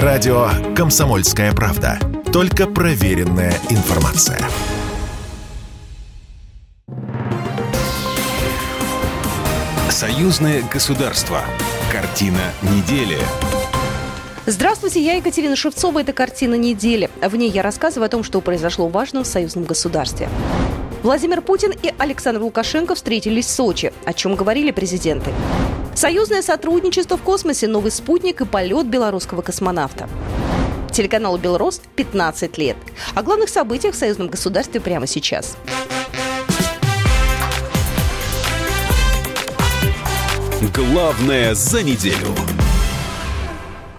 Радио «Комсомольская правда». Только проверенная информация. Союзное государство. Картина недели. Здравствуйте, я Екатерина Шевцова. Это «Картина недели». В ней я рассказываю о том, что произошло важно в союзном государстве. Владимир Путин и Александр Лукашенко встретились в Сочи. О чем говорили президенты? Союзное сотрудничество в космосе, новый спутник и полет белорусского космонавта. Телеканалу «Белрос» 15 лет. О главных событиях в союзном государстве прямо сейчас. Главное за неделю.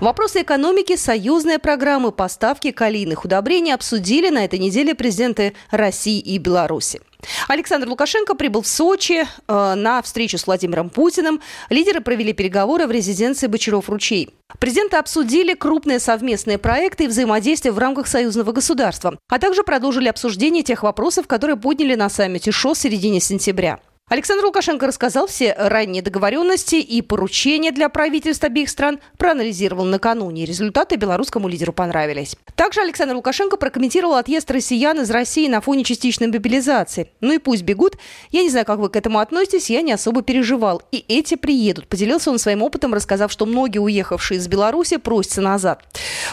Вопросы экономики, союзные программы, поставки калийных удобрений обсудили на этой неделе президенты России и Беларуси. Александр Лукашенко прибыл в Сочи э, на встречу с Владимиром Путиным. Лидеры провели переговоры в резиденции Бочаров-Ручей. Президенты обсудили крупные совместные проекты и взаимодействие в рамках союзного государства, а также продолжили обсуждение тех вопросов, которые подняли на саммите ШОС в середине сентября. Александр Лукашенко рассказал все ранние договоренности и поручения для правительств обеих стран, проанализировал накануне. Результаты белорусскому лидеру понравились. Также Александр Лукашенко прокомментировал отъезд россиян из России на фоне частичной мобилизации. Ну и пусть бегут. Я не знаю, как вы к этому относитесь, я не особо переживал. И эти приедут. Поделился он своим опытом, рассказав, что многие уехавшие из Беларуси просятся назад.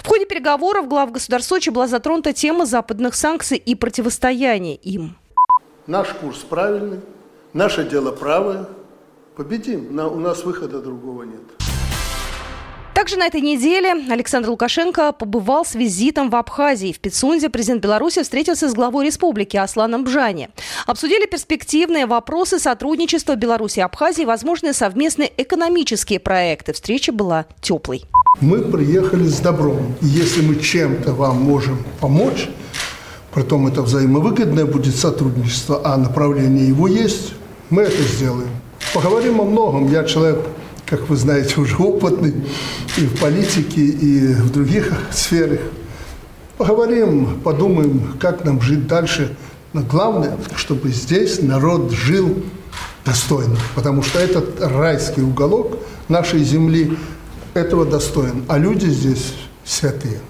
В ходе переговоров глав государств Сочи была затронута тема западных санкций и противостояния им. Наш курс правильный Наше дело правое. Победим. На, у нас выхода другого нет. Также на этой неделе Александр Лукашенко побывал с визитом в Абхазии. В Пицунде президент Беларуси встретился с главой республики Асланом Бжани. Обсудили перспективные вопросы сотрудничества Беларуси и Абхазии, возможные совместные экономические проекты. Встреча была теплой. Мы приехали с добром. Если мы чем-то вам можем помочь, Притом это взаимовыгодное будет сотрудничество, а направление его есть, мы это сделаем. Поговорим о многом. Я человек, как вы знаете, уже опытный и в политике, и в других сферах. Поговорим, подумаем, как нам жить дальше. Но главное, чтобы здесь народ жил достойно, потому что этот райский уголок нашей земли этого достоин, а люди здесь святые.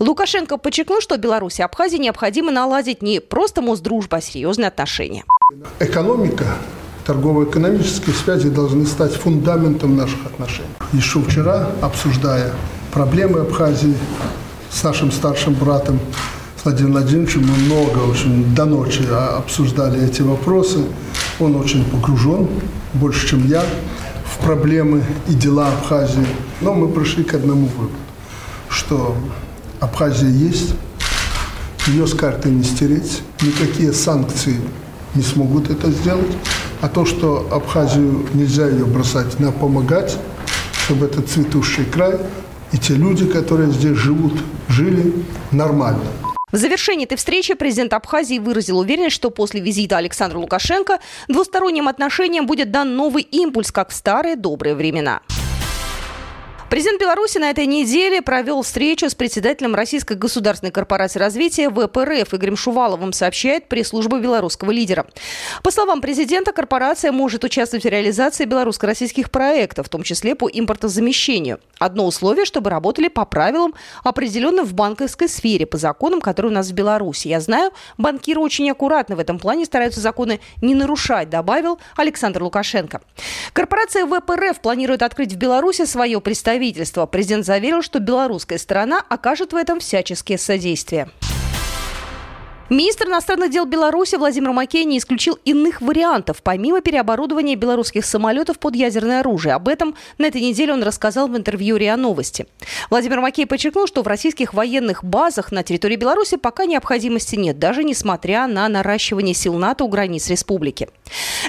Лукашенко подчеркнул, что Беларуси и Абхазии необходимо наладить не просто Мосдружба, а серьезные отношения. Экономика, торгово-экономические связи должны стать фундаментом наших отношений. Еще вчера, обсуждая проблемы Абхазии с нашим старшим братом Владимиром Владимировичем, мы много, очень до ночи обсуждали эти вопросы. Он очень погружен, больше, чем я, в проблемы и дела Абхазии. Но мы пришли к одному выводу, что Абхазия есть, ее с карты не стереть, никакие санкции не смогут это сделать. А то, что Абхазию нельзя ее бросать, надо помогать, чтобы этот цветущий край и те люди, которые здесь живут, жили нормально. В завершении этой встречи президент Абхазии выразил уверенность, что после визита Александра Лукашенко двусторонним отношениям будет дан новый импульс, как в старые добрые времена. Президент Беларуси на этой неделе провел встречу с председателем Российской государственной корпорации развития ВПРФ Игорем Шуваловым, сообщает пресс-служба белорусского лидера. По словам президента, корпорация может участвовать в реализации белорусско-российских проектов, в том числе по импортозамещению. Одно условие, чтобы работали по правилам, определенным в банковской сфере, по законам, которые у нас в Беларуси. Я знаю, банкиры очень аккуратно в этом плане стараются законы не нарушать, добавил Александр Лукашенко. Корпорация ВПРФ планирует открыть в Беларуси свое представительство правительства. Президент заверил, что белорусская сторона окажет в этом всяческие содействие. Министр иностранных дел Беларуси Владимир Макей не исключил иных вариантов, помимо переоборудования белорусских самолетов под ядерное оружие. Об этом на этой неделе он рассказал в интервью РИА Новости. Владимир Макей подчеркнул, что в российских военных базах на территории Беларуси пока необходимости нет, даже несмотря на наращивание сил НАТО у границ республики.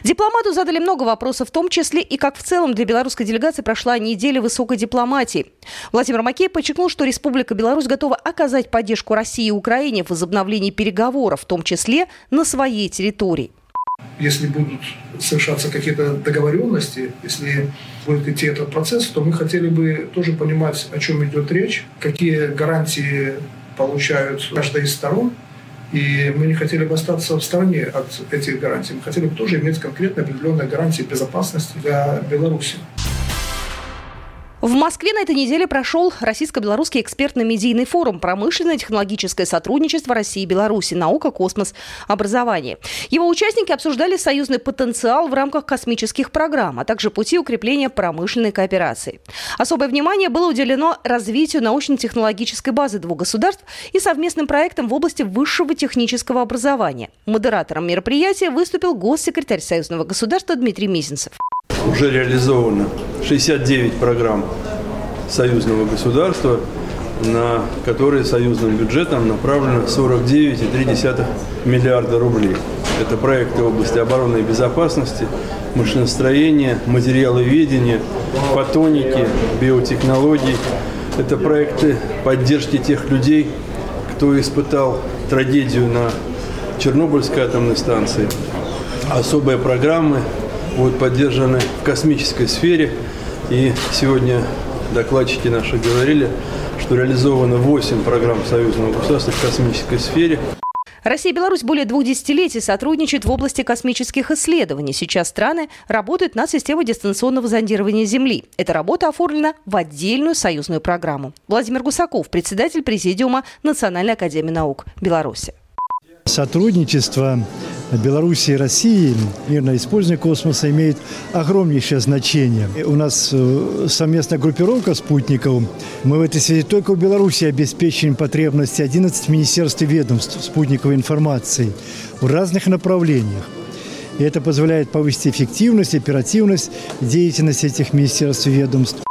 Дипломату задали много вопросов, в том числе и как в целом для белорусской делегации прошла неделя высокой дипломатии. Владимир Макей подчеркнул, что Республика Беларусь готова оказать поддержку России и Украине в возобновлении переговоров переговоров, в том числе на своей территории. Если будут совершаться какие-то договоренности, если будет идти этот процесс, то мы хотели бы тоже понимать, о чем идет речь, какие гарантии получают каждая из сторон, и мы не хотели бы остаться в стороне от этих гарантий. Мы хотели бы тоже иметь конкретные определенные гарантии безопасности для Беларуси. В Москве на этой неделе прошел российско-белорусский экспертно-медийный форум «Промышленное технологическое сотрудничество России и Беларуси. Наука, космос, образование». Его участники обсуждали союзный потенциал в рамках космических программ, а также пути укрепления промышленной кооперации. Особое внимание было уделено развитию научно-технологической базы двух государств и совместным проектам в области высшего технического образования. Модератором мероприятия выступил госсекретарь союзного государства Дмитрий Мизинцев уже реализовано 69 программ союзного государства, на которые союзным бюджетом направлено 49,3 миллиарда рублей. Это проекты в области обороны и безопасности, машиностроения, материаловедения, фотоники, биотехнологий. Это проекты поддержки тех людей, кто испытал трагедию на Чернобыльской атомной станции. Особые программы будут поддержаны в космической сфере. И сегодня докладчики наши говорили, что реализовано 8 программ союзного государства в космической сфере. Россия и Беларусь более двух десятилетий сотрудничают в области космических исследований. Сейчас страны работают над системой дистанционного зондирования Земли. Эта работа оформлена в отдельную союзную программу. Владимир Гусаков, председатель Президиума Национальной академии наук Беларуси. Сотрудничество Беларуси и России, мирное использование космоса имеет огромнейшее значение. У нас э, совместная группировка спутников. Мы в этой связи только в Беларуси обеспечиваем потребности 11 министерств и ведомств спутниковой информации в разных направлениях. И это позволяет повысить эффективность, оперативность деятельности этих министерств и ведомств.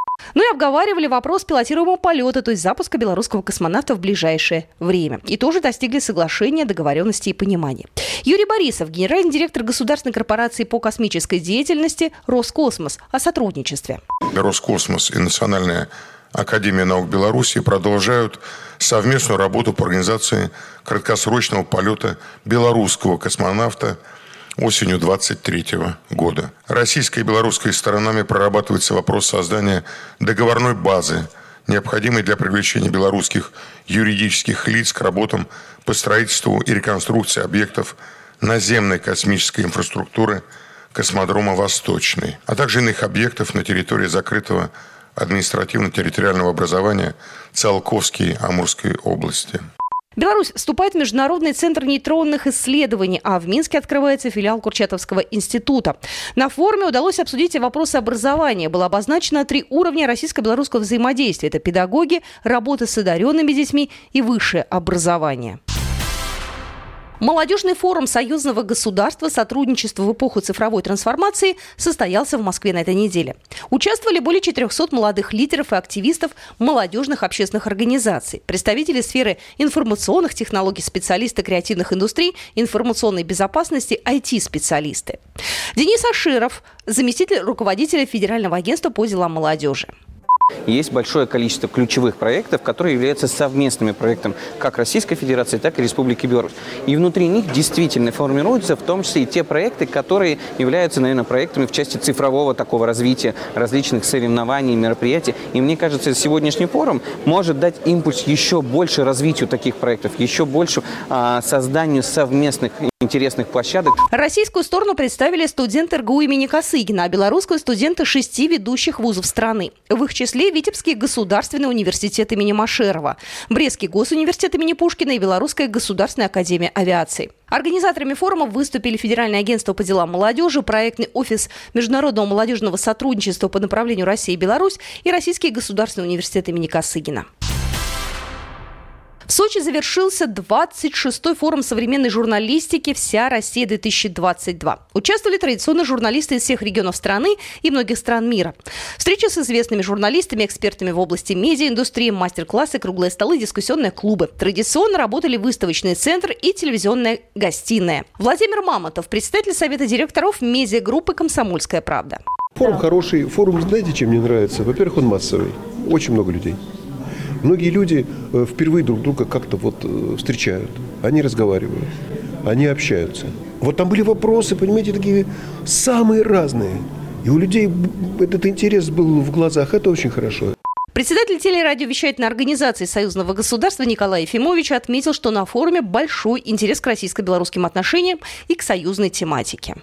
Обговаривали вопрос пилотируемого полета, то есть запуска белорусского космонавта в ближайшее время. И тоже достигли соглашения, договоренности и понимания. Юрий Борисов, генеральный директор государственной корпорации по космической деятельности «Роскосмос» о сотрудничестве. «Роскосмос» и Национальная Академия наук Беларуси продолжают совместную работу по организации краткосрочного полета белорусского космонавта – осенью 23 года. Российской и белорусской сторонами прорабатывается вопрос создания договорной базы, необходимой для привлечения белорусских юридических лиц к работам по строительству и реконструкции объектов наземной космической инфраструктуры космодрома «Восточный», а также иных объектов на территории закрытого административно-территориального образования Циолковской Амурской области. Беларусь вступает в Международный центр нейтронных исследований, а в Минске открывается филиал Курчатовского института. На форуме удалось обсудить и вопросы образования. Было обозначено три уровня российско-белорусского взаимодействия. Это педагоги, работа с одаренными детьми и высшее образование. Молодежный форум союзного государства сотрудничества в эпоху цифровой трансформации состоялся в Москве на этой неделе. Участвовали более 400 молодых лидеров и активистов молодежных общественных организаций, представители сферы информационных технологий, специалисты креативных индустрий, информационной безопасности, IT-специалисты. Денис Аширов, заместитель руководителя Федерального агентства по делам молодежи. Есть большое количество ключевых проектов, которые являются совместными проектами как Российской Федерации, так и Республики Беларусь. И внутри них действительно формируются в том числе и те проекты, которые являются, наверное, проектами в части цифрового такого развития различных соревнований, мероприятий. И мне кажется, сегодняшний форум может дать импульс еще больше развитию таких проектов, еще больше а, созданию совместных интересных площадок. Российскую сторону представили студенты РГУ имени Косыгина, а белорусскую студенты шести ведущих вузов страны. В их числе Витебский государственный университет имени Машерова, Брестский госуниверситет имени Пушкина и Белорусская государственная академия авиации. Организаторами форума выступили Федеральное агентство по делам молодежи, проектный офис Международного молодежного сотрудничества по направлению Россия и Беларусь и Российский государственный университет имени Косыгина. В Сочи завершился 26-й форум современной журналистики «Вся Россия-2022». Участвовали традиционно журналисты из всех регионов страны и многих стран мира. Встречи с известными журналистами, экспертами в области медиаиндустрии, мастер-классы, круглые столы, дискуссионные клубы. Традиционно работали выставочный центр и телевизионная гостиная. Владимир Мамонтов, председатель Совета директоров медиагруппы «Комсомольская правда». Форум хороший. Форум, знаете, чем мне нравится? Во-первых, он массовый. Очень много людей. Многие люди э, впервые друг друга как-то вот э, встречают. Они разговаривают, они общаются. Вот там были вопросы, понимаете, такие самые разные. И у людей этот интерес был в глазах. Это очень хорошо. Председатель телерадиовещательной организации Союзного государства Николай Ефимович отметил, что на форуме большой интерес к российско-белорусским отношениям и к союзной тематике.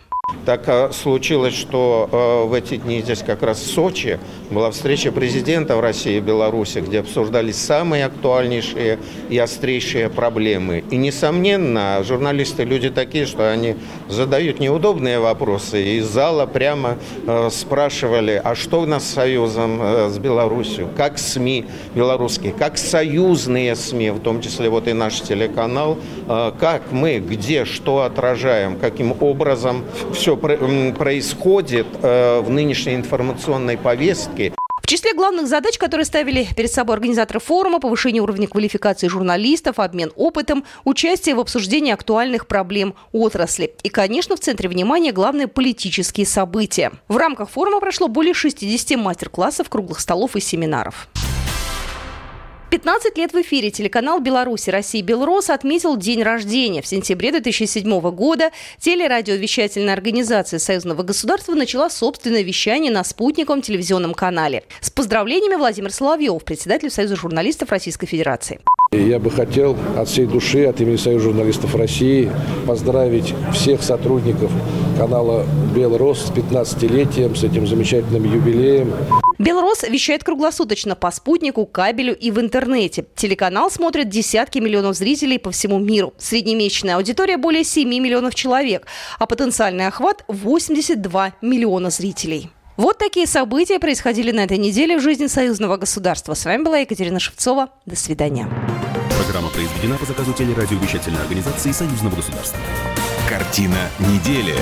Так э, случилось, что э, в эти дни здесь как раз в Сочи была встреча президентов России и Беларуси, где обсуждались самые актуальнейшие и острейшие проблемы. И, несомненно, журналисты люди такие, что они задают неудобные вопросы. И из зала прямо э, спрашивали, а что у нас с союзом с Беларусью, как СМИ белорусские, как союзные СМИ, в том числе вот и наш телеканал, как мы, где, что отражаем, каким образом все происходит э, в нынешней информационной повестке. В числе главных задач, которые ставили перед собой организаторы форума, повышение уровня квалификации журналистов, обмен опытом, участие в обсуждении актуальных проблем отрасли. И, конечно, в центре внимания главные политические события. В рамках форума прошло более 60 мастер-классов, круглых столов и семинаров. 15 лет в эфире телеканал «Беларусь» России «Белрос» отметил день рождения. В сентябре 2007 года телерадиовещательная организация Союзного государства начала собственное вещание на спутниковом телевизионном канале. С поздравлениями Владимир Соловьев, председатель Союза журналистов Российской Федерации. Я бы хотел от всей души, от имени Союза журналистов России поздравить всех сотрудников канала «Белрос» с 15-летием, с этим замечательным юбилеем. Белрос вещает круглосуточно по спутнику, кабелю и в интернете. Телеканал смотрят десятки миллионов зрителей по всему миру. Среднемесячная аудитория более 7 миллионов человек, а потенциальный охват 82 миллиона зрителей. Вот такие события происходили на этой неделе в жизни союзного государства. С вами была Екатерина Шевцова. До свидания. Программа произведена по заказу телерадиовещательной организации союзного государства. Картина недели.